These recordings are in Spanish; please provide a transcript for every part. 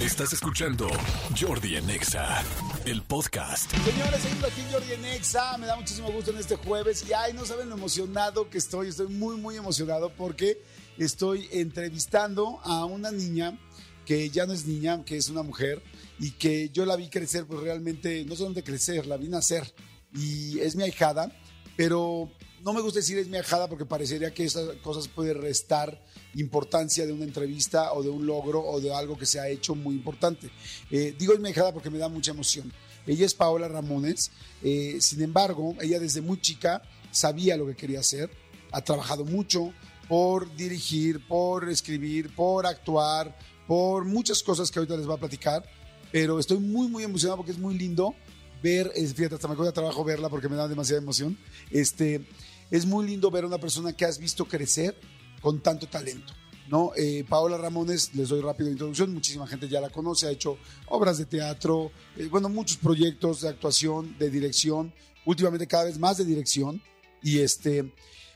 Estás escuchando Jordi en Exa, el podcast. Señores, seguimos aquí Jordi en Exa. Me da muchísimo gusto en este jueves. Y ay, no saben lo emocionado que estoy. Estoy muy, muy emocionado porque estoy entrevistando a una niña que ya no es niña, que es una mujer y que yo la vi crecer, pues realmente, no solamente crecer, la vi nacer. Y es mi ahijada, pero no me gusta decir es mi ahijada porque parecería que esas cosas pueden restar importancia de una entrevista o de un logro o de algo que se ha hecho muy importante. Eh, digo es mi ahijada porque me da mucha emoción. Ella es Paola Ramones, eh, sin embargo, ella desde muy chica sabía lo que quería hacer, ha trabajado mucho por dirigir, por escribir, por actuar, por muchas cosas que ahorita les voy a platicar, pero estoy muy, muy emocionado porque es muy lindo ver, fíjate, hasta me cuesta trabajo verla porque me da demasiada emoción. Este, es muy lindo ver a una persona que has visto crecer con tanto talento. ¿no? Eh, Paola Ramones, les doy rápido introducción, muchísima gente ya la conoce, ha hecho obras de teatro, eh, bueno, muchos proyectos de actuación, de dirección, últimamente cada vez más de dirección, y este,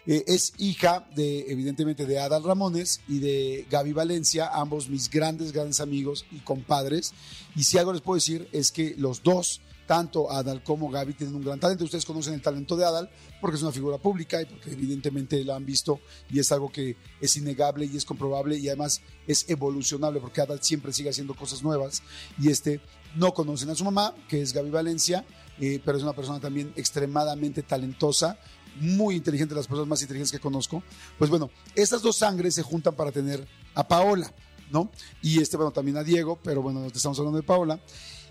eh, es hija de, evidentemente, de Adal Ramones y de Gaby Valencia, ambos mis grandes, grandes amigos y compadres, y si algo les puedo decir es que los dos tanto Adal como Gaby tienen un gran talento. Ustedes conocen el talento de Adal porque es una figura pública y porque evidentemente la han visto y es algo que es innegable y es comprobable y además es evolucionable porque Adal siempre sigue haciendo cosas nuevas y este no conocen a su mamá que es Gaby Valencia eh, pero es una persona también extremadamente talentosa muy inteligente, las personas más inteligentes que conozco. Pues bueno, estas dos sangres se juntan para tener a Paola, ¿no? Y este, bueno, también a Diego, pero bueno, estamos hablando de Paola.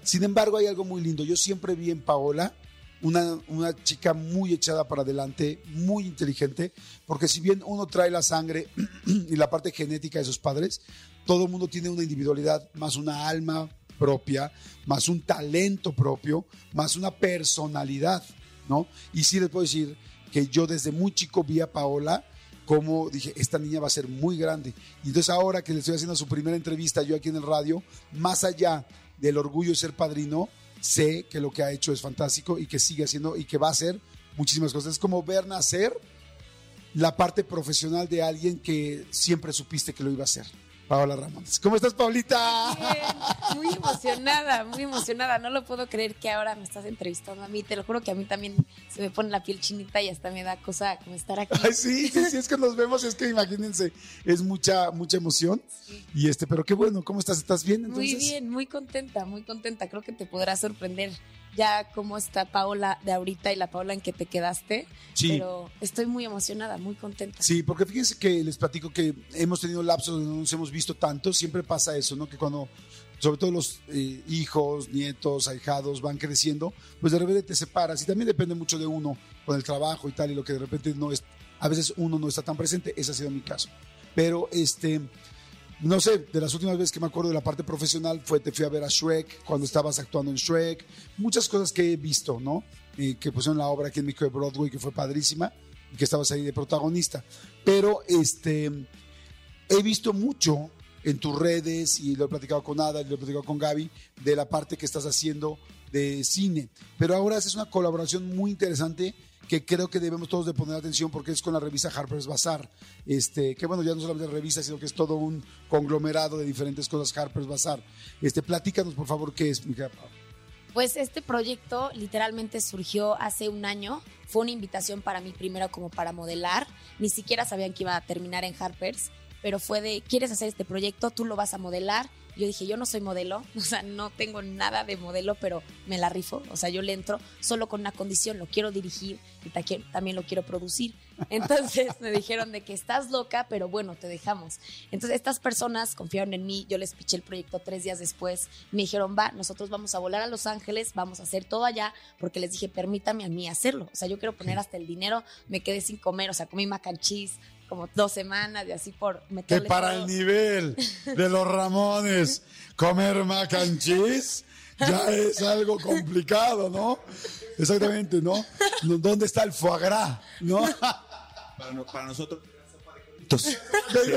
Sin embargo, hay algo muy lindo. Yo siempre vi en Paola una, una, chica muy echada para adelante, muy inteligente, porque si bien uno trae la sangre y la parte genética de sus padres, todo el mundo tiene una individualidad, más una alma propia, más un talento propio, más una personalidad, ¿no? Y sí les puedo decir que yo desde muy chico vi a Paola como dije, esta niña va a ser muy grande. Y entonces ahora que le estoy haciendo su primera entrevista yo aquí en el radio, más allá del orgullo de ser padrino, sé que lo que ha hecho es fantástico y que sigue haciendo y que va a hacer muchísimas cosas. Es como ver nacer la parte profesional de alguien que siempre supiste que lo iba a hacer. Paola Ramones. ¿Cómo estás, Paulita? Bien, muy emocionada, muy emocionada. No lo puedo creer que ahora me estás entrevistando a mí. Te lo juro que a mí también se me pone la piel chinita y hasta me da cosa como estar aquí. Ay, sí, sí, sí, es que nos vemos, es que imagínense, es mucha, mucha emoción. Sí. Y este, pero qué bueno, ¿cómo estás? ¿Estás bien entonces? Muy bien, muy contenta, muy contenta. Creo que te podrá sorprender ya cómo está Paola de ahorita y la Paola en que te quedaste. Sí. Pero estoy muy emocionada, muy contenta. Sí, porque fíjense que les platico que hemos tenido lapsos donde no nos hemos visto tanto. Siempre pasa eso, ¿no? Que cuando, sobre todo los eh, hijos, nietos, ahijados van creciendo, pues de repente te separas. Y también depende mucho de uno con el trabajo y tal, y lo que de repente no es. A veces uno no está tan presente. Ese ha sido mi caso. Pero este no sé, de las últimas veces que me acuerdo de la parte profesional fue te fui a ver a Shrek cuando estabas actuando en Shrek, muchas cosas que he visto, ¿no? Eh, que pusieron la obra aquí en México de Broadway que fue padrísima y que estabas ahí de protagonista. Pero este he visto mucho en tus redes y lo he platicado con Ada y lo he platicado con Gaby de la parte que estás haciendo de cine. Pero ahora haces una colaboración muy interesante que creo que debemos todos de poner atención porque es con la revista Harper's Bazaar, este, que bueno, ya no solamente revista, sino que es todo un conglomerado de diferentes cosas Harper's Bazaar. Este, platícanos, por favor, qué es, Pues este proyecto literalmente surgió hace un año. Fue una invitación para mí primero como para modelar. Ni siquiera sabían que iba a terminar en Harper's, pero fue de, ¿quieres hacer este proyecto? Tú lo vas a modelar yo dije, yo no soy modelo, o sea, no tengo nada de modelo, pero me la rifo, o sea, yo le entro solo con una condición, lo quiero dirigir y también lo quiero producir. Entonces me dijeron de que estás loca, pero bueno, te dejamos. Entonces estas personas confiaron en mí, yo les piché el proyecto tres días después, me dijeron, va, nosotros vamos a volar a Los Ángeles, vamos a hacer todo allá, porque les dije, permítame a mí hacerlo, o sea, yo quiero poner hasta el dinero, me quedé sin comer, o sea, comí mac and cheese, como dos semanas y así por meterle Que para el nivel de los Ramones, comer mac and cheese ya es algo complicado, ¿no? Exactamente, ¿no? ¿Dónde está el foie gras, no? Para, no, para nosotros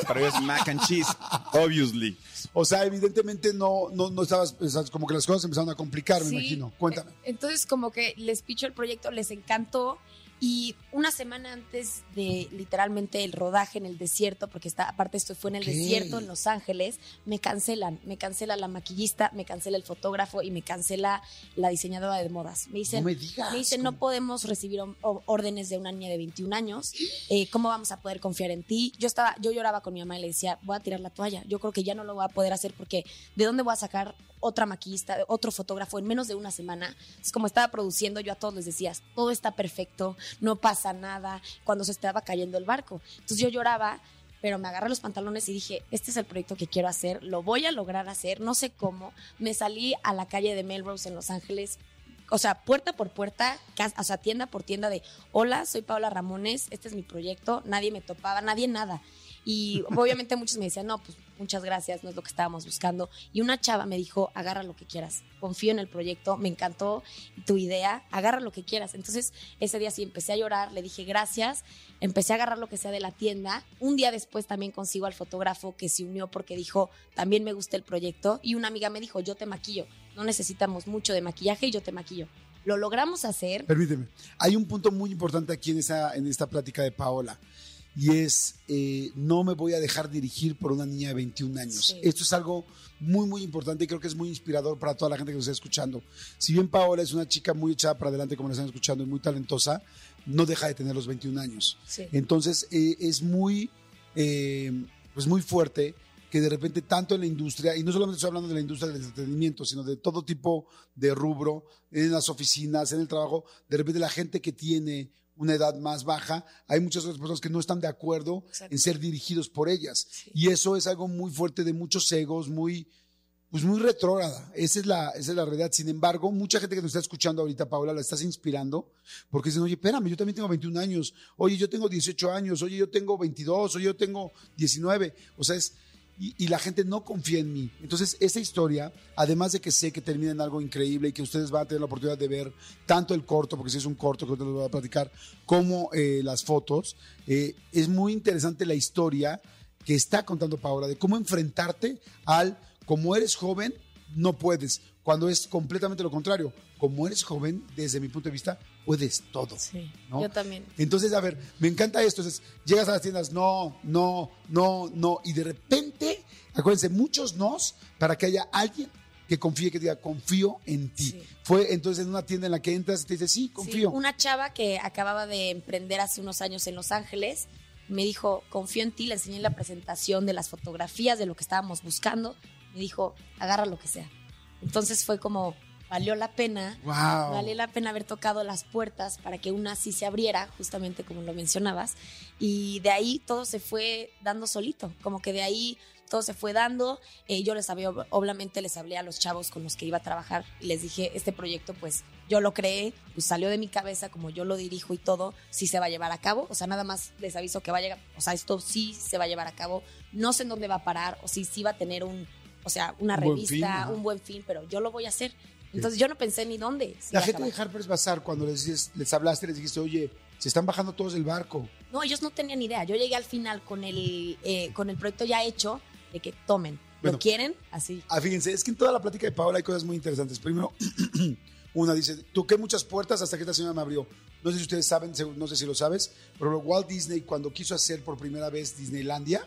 para ellos mac and cheese, obviously. O sea, evidentemente no, no, no estabas, como que las cosas empezaron a complicar, me imagino. Cuéntame. Entonces, como que les picho el proyecto, les encantó Y una semana antes de literalmente el rodaje en el desierto, porque está, aparte esto fue en el ¿Qué? desierto, en Los Ángeles, me cancelan. Me cancela la maquillista, me cancela el fotógrafo y me cancela la diseñadora de modas. Me dicen, No me digas, me dicen, no podemos recibir órdenes de una niña de 21 años. Eh, ¿Cómo vamos a poder confiar en ti? Yo estaba, yo lloraba con mi mamá y le decía, voy a tirar la toalla. Yo creo que ya no lo voy a poder hacer porque ¿de dónde voy a sacar otra maquillista, otro fotógrafo en menos de una semana? Es como estaba produciendo, yo a todos les decía, todo está perfecto, no pasa nada, cuando se estaba cayendo el barco. Entonces yo lloraba, pero me agarré los pantalones y dije, este es el proyecto que quiero hacer, lo voy a lograr hacer, no sé cómo. Me salí a la calle de Melrose en Los Ángeles, o sea, puerta por puerta, cas- o sea, tienda por tienda de, hola, soy Paula Ramones, este es mi proyecto, nadie me topaba, nadie nada. Y obviamente muchos me decían, no, pues muchas gracias, no es lo que estábamos buscando. Y una chava me dijo, agarra lo que quieras, confío en el proyecto, me encantó tu idea, agarra lo que quieras. Entonces ese día sí empecé a llorar, le dije gracias, empecé a agarrar lo que sea de la tienda. Un día después también consigo al fotógrafo que se unió porque dijo, también me gusta el proyecto. Y una amiga me dijo, yo te maquillo, no necesitamos mucho de maquillaje y yo te maquillo. Lo logramos hacer. Permíteme. Hay un punto muy importante aquí en, esta plática de Paola. Y es, eh, no me voy a dejar dirigir por una niña de 21 años. Sí. Esto es algo muy, muy importante y creo que es muy inspirador para toda la gente que nos está escuchando. Si bien Paola es una chica muy echada para adelante, como la están escuchando, y muy talentosa, no deja de tener los 21 años. Sí. Entonces, eh, es muy, eh, pues muy fuerte que de repente tanto en la industria, y no solamente estoy hablando de la industria del entretenimiento, sino de todo tipo de rubro, en las oficinas, en el trabajo, de repente la gente que tiene una edad más baja, hay muchas otras personas que no están de acuerdo Exacto. en ser dirigidos por ellas. Sí. Y eso es algo muy fuerte de muchos egos, muy, pues muy retrógrada. Esa es, la, esa es la realidad. Sin embargo, mucha gente que nos está escuchando ahorita, Paola, la estás inspirando porque dicen, oye, espérame, yo también tengo 21 años, oye, yo tengo 18 años, oye, yo tengo 22, oye, yo tengo 19. O sea, es, y, la gente no confía en mí. Entonces, esa historia, además de que sé que termina en algo increíble y que ustedes van a tener la oportunidad de ver tanto el corto, porque si es un corto que les voy a platicar, como eh, las fotos, eh, es muy interesante la historia que está contando Paola de cómo enfrentarte al, como eres joven, no puedes, cuando es completamente lo contrario. Como eres joven, desde mi punto de vista, puedes todo. Sí, ¿no? yo también. Entonces, a ver, me encanta esto. Entonces, llegas a las tiendas, no, no, no, no. Y de repente, acuérdense, muchos nos para que haya alguien que confíe, que diga, confío en ti. Sí. Fue entonces en una tienda en la que entras y te dice, sí, confío. Sí, una chava que acababa de emprender hace unos años en Los Ángeles me dijo, confío en ti, le enseñé la presentación de las fotografías, de lo que estábamos buscando. Me dijo, agarra lo que sea. Entonces fue como, valió la pena, wow. valió la pena haber tocado las puertas para que una sí se abriera, justamente como lo mencionabas. Y de ahí todo se fue dando solito, como que de ahí todo se fue dando. Eh, yo les hablé, obviamente les hablé a los chavos con los que iba a trabajar y les dije, este proyecto pues yo lo creé, pues salió de mi cabeza, como yo lo dirijo y todo, sí se va a llevar a cabo. O sea, nada más les aviso que va a llegar, o sea, esto sí se va a llevar a cabo. No sé en dónde va a parar o si sí va a tener un, o sea, una Un buen revista, fin, ajá. un buen fin, pero yo lo voy a hacer. Entonces yo no pensé ni dónde. La gente de. Harper's Bazaar, cuando les, les hablaste, les dijiste, oye, se están bajando todos del barco. No, ellos no tenían idea. Yo llegué al final con el, eh, con el proyecto ya hecho de que tomen. Bueno. ¿Lo quieren? Así. Ah, fíjense, es que en toda la plática de Paola hay cosas muy interesantes. Primero, una dice, toqué muchas puertas hasta que esta señora me abrió. No sé si ustedes saben, no sé si lo sabes, pero Walt Disney cuando quiso hacer por primera vez Disneylandia,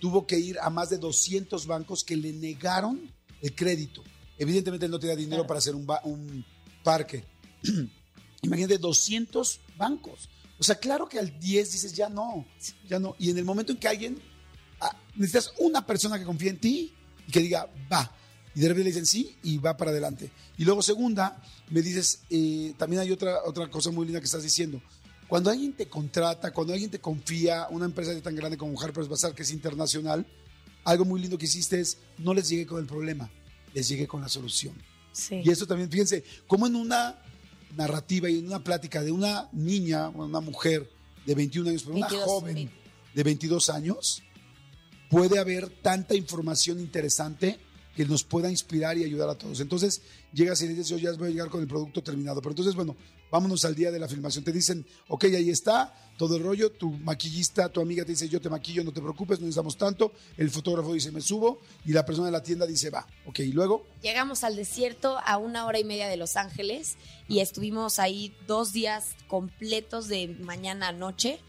tuvo que ir a más de 200 bancos que le negaron el crédito. Evidentemente él no tenía dinero Claro. para hacer un parque. Imagínate 200 bancos. O sea, claro que al 10 dices, ya no, ya no. Y en el momento en que alguien, ah, necesitas una persona que confíe en ti y que diga, va. Y de repente le dicen sí y va para adelante. Y luego, segunda, me dices, eh, también hay otra, otra cosa muy linda que estás diciendo. Cuando alguien te contrata, cuando alguien te confía, una empresa tan grande como Harper's Bazaar, que es internacional, algo muy lindo que hiciste es, no les llegué con el problema, les llegué con la solución. Sí. Y eso también, fíjense, como en una narrativa y en una plática de una niña, una mujer de 21 años, pero una 22, joven sí. de 22 años, puede haber tanta información interesante que nos pueda inspirar y ayudar a todos. Entonces llegas y dices, yo ya voy a llegar con el producto terminado. Pero entonces, bueno, vámonos al día de la filmación. Te dicen, ok, ahí está, todo el rollo, tu maquillista, tu amiga te dice, yo te maquillo, no te preocupes, no necesitamos tanto. El fotógrafo dice, me subo. Y la persona de la tienda dice, va, ok, y luego... Llegamos al desierto a una hora y media de Los Ángeles y estuvimos ahí dos días completos de mañana a noche.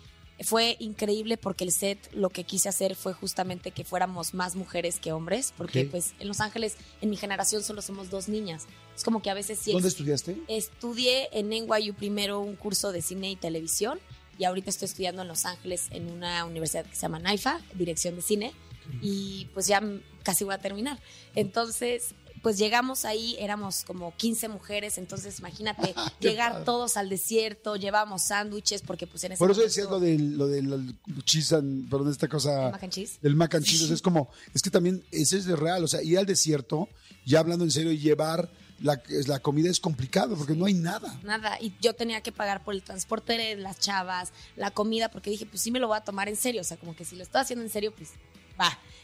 Fue increíble porque el set lo que quise hacer fue justamente que fuéramos más mujeres que hombres, porque pues en Los Ángeles, en mi generación solo somos dos niñas. Es como que a veces sí ¿Dónde estudiaste? Estudié en NYU primero un curso de cine y televisión y ahorita estoy estudiando en Los Ángeles en una universidad que se llama NAIFA, dirección de cine, y pues ya casi voy a terminar. Entonces, pues llegamos ahí, éramos como 15 mujeres, entonces imagínate llegar padre. todos al desierto, llevábamos sándwiches porque pues en ese Por eso momento- decías lo del, lo del cheese and- perdón, esta cosa... mac and cheese. del mac and cheese. O sea, es como, es que también ese es de real, o sea, ir al desierto, ya hablando en serio, y llevar la, la comida es complicado porque no hay nada. Nada, y yo tenía que pagar por el transporte de las chavas, la comida, porque dije, pues sí me lo voy a tomar en serio, o sea, como que si lo estoy haciendo en serio, pues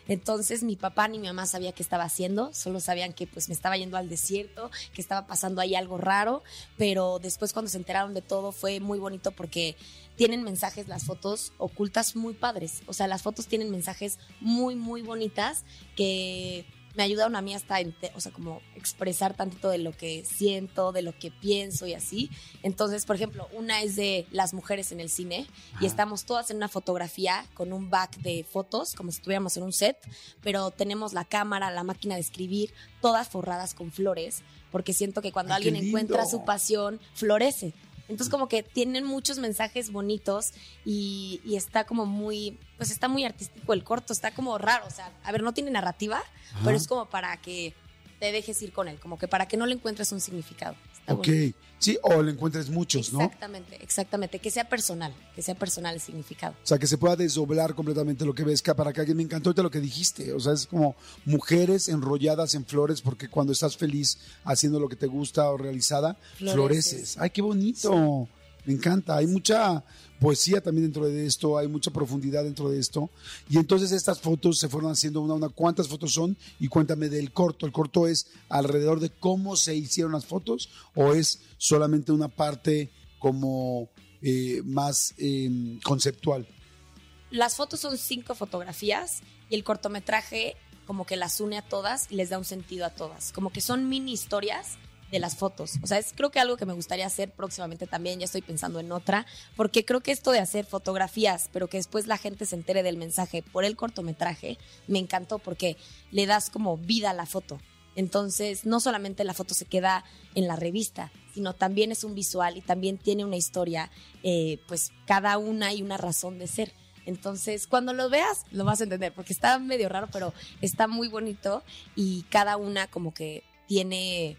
Entonces mi papá ni mi mamá sabía qué estaba haciendo, solo sabían que pues me estaba yendo al desierto, que estaba pasando ahí algo raro, pero después cuando se enteraron de todo fue muy bonito porque tienen mensajes las fotos ocultas muy padres, o sea, las fotos tienen mensajes muy, muy bonitas que me ayudaron a mí hasta, o sea, como expresar tantito de lo que siento, de lo que pienso y así. Entonces, por ejemplo, una es de las mujeres en el cine y estamos todas en una fotografía con un back de fotos, como si estuviéramos en un set, pero tenemos la cámara, la máquina de escribir, todas forradas con flores, porque siento que cuando Ay, alguien encuentra su pasión, florece. Entonces como que tienen muchos mensajes bonitos y, y está como muy, pues está muy artístico el corto, está como raro, o sea, a ver, no tiene narrativa, pero es como para que te dejes ir con él, como que para que no le encuentres un significado. Ok, sí, o le encuentres muchos, ¿no? Exactamente, exactamente, que sea personal, que sea personal el significado. O sea, que se pueda desdoblar completamente lo que ves, que para que alguien me encantó ahorita lo que dijiste. O sea, es como mujeres enrolladas en flores, porque cuando estás feliz haciendo lo que te gusta o realizada, Floreces. floreces. Ay, qué bonito. Me encanta. Hay mucha poesía también dentro de esto, hay mucha profundidad dentro de esto. Y entonces estas fotos se fueron haciendo una a una. ¿Cuántas fotos son? Y cuéntame del corto. ¿El corto es alrededor de cómo se hicieron las fotos o es solamente una parte como eh, más eh, conceptual? Las fotos son cinco fotografías y el cortometraje como que las une a todas y les da un sentido a todas. Como que son mini historias de las fotos. O sea, es creo que algo que me gustaría hacer próximamente también, ya estoy pensando en otra, porque creo que esto de hacer fotografías, pero que después la gente se entere del mensaje por el cortometraje, me encantó porque le das como vida a la foto. Entonces, no solamente la foto se queda en la revista, sino también es un visual y también tiene una historia, eh, pues cada una y una razón de ser. Entonces, cuando lo veas, lo vas a entender, porque está medio raro, pero está muy bonito y cada una como que tiene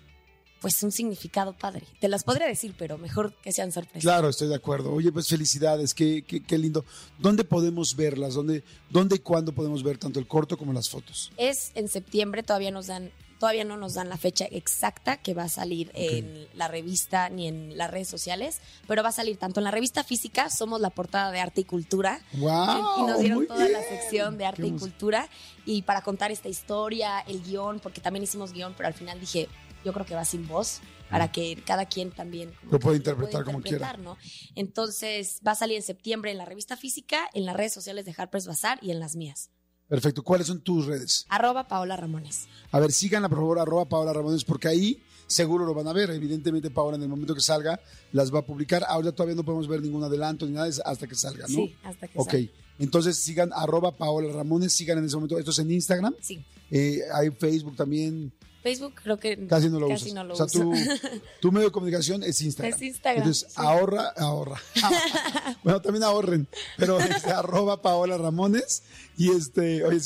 pues un significado padre. Te las podría decir, pero mejor que sean sorpresas. Claro, estoy de acuerdo. Oye, pues felicidades, qué, qué, qué lindo. ¿Dónde podemos verlas? ¿Dónde, ¿Dónde y cuándo podemos ver tanto el corto como las fotos? Es en septiembre, todavía nos dan todavía no nos dan la fecha exacta que va a salir en la revista ni en las redes sociales, pero va a salir tanto en la revista física, somos la portada de arte y cultura, ¡Wow! y nos dieron toda la sección de arte y cultura y para contar esta historia, el guion, porque también hicimos guion, pero al final dije, yo creo que va sin voz para que cada quien también Lo que pueda interpretar como ¿no? Entonces va a salir en septiembre en la revista física, en las redes sociales de Harper's Bazaar y en las mías. Perfecto. ¿Cuáles son tus redes? Arroba Paola Ramones. A ver, síganla por favor, arroba Paola Ramones, porque ahí seguro lo van a ver. Evidentemente, Paola en el momento que salga las va a publicar. Ahora todavía no podemos ver ningún adelanto ni nada es hasta que salga, ¿no? Sí, hasta que Ok. salga. Entonces sigan arroba Paola Ramones, sigan en ese momento. Esto es en Instagram. Sí. Eh, hay Facebook también. Facebook creo que Casi no lo casi usas. no lo o sea, uso. tu, tu medio de comunicación es Instagram. Es Instagram, Entonces, sí. ahorra, ahorra. bueno, también ahorren, pero es arroba Paola Ramones. Y este, oye,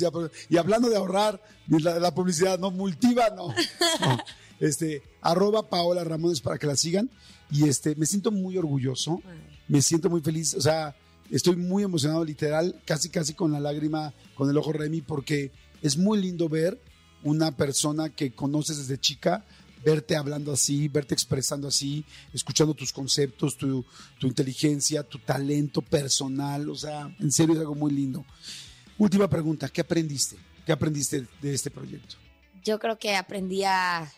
y hablando de ahorrar, la, la publicidad, no, multiva, no. No. Este, arroba Paola Ramones para que la sigan. Y este, me siento muy orgulloso, me siento muy feliz, o sea, estoy muy emocionado, literal, casi, casi con la lágrima, con el ojo Remy, porque es muy lindo ver una persona que conoces desde chica, verte hablando así, verte expresando así, escuchando tus conceptos, tu, tu inteligencia, tu talento personal, o sea, en serio es algo muy lindo. Última pregunta, ¿qué aprendiste? ¿Qué aprendiste de este proyecto? yo creo que aprendí a,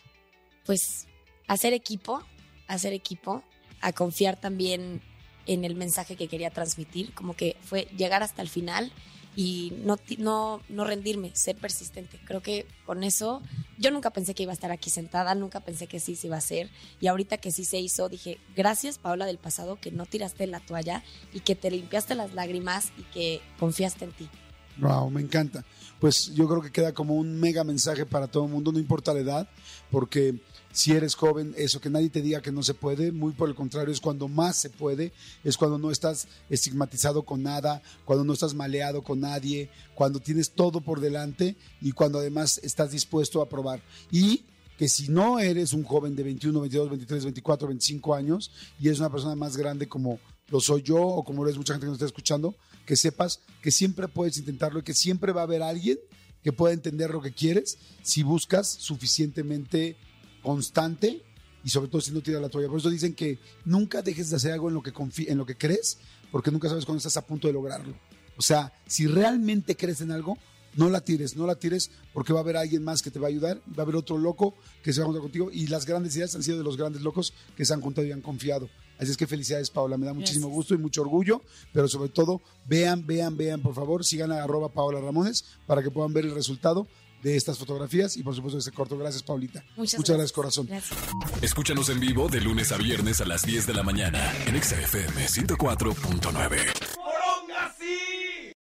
pues, hacer equipo, hacer equipo, a confiar también en el mensaje que quería transmitir, como que fue llegar hasta el final y no, no, no rendirme, ser persistente. Creo que con eso yo nunca pensé que iba a estar aquí sentada, nunca pensé que sí se iba a hacer y ahorita que sí se hizo dije, gracias Paola del pasado que no tiraste la toalla y que te limpiaste las lágrimas y que confiaste en ti. Wow, me encanta. Pues yo creo que queda como un mega mensaje para todo el mundo, no importa la edad, porque si eres joven, eso que nadie te diga que no se puede, muy por el contrario, es cuando más se puede, es cuando no estás estigmatizado con nada, cuando no estás maleado con nadie, cuando tienes todo por delante y cuando además estás dispuesto a probar. Y que si no eres un joven de 21, 22, 23, 24, 25 años y eres una persona más grande como lo soy yo o como lo es mucha gente que nos está escuchando, que sepas que siempre puedes intentarlo y que siempre va a haber alguien que pueda entender lo que quieres si buscas suficientemente constante y sobre todo si no tiras la toalla. Por eso dicen que nunca dejes de hacer algo en lo que en lo que crees, porque nunca sabes cuándo estás a punto de lograrlo. O sea, si realmente crees en algo, no la tires, no la tires porque va a haber alguien más que te va a ayudar, va a haber otro loco que se va a juntar contigo y las grandes ideas han sido de los grandes locos que se han juntado y han confiado. Así es que felicidades, Paola, me da muchísimo Gracias. gusto y mucho orgullo, pero sobre todo vean, vean, vean, por favor, sigan a arroba Paola Ramones para que puedan ver el resultado de estas fotografías y por supuesto de este corto. Gracias, Paulita. Muchas, gracias, corazón. Gracias. Escúchanos en vivo de lunes a viernes a las 10 de la mañana en Exa FM 104.9.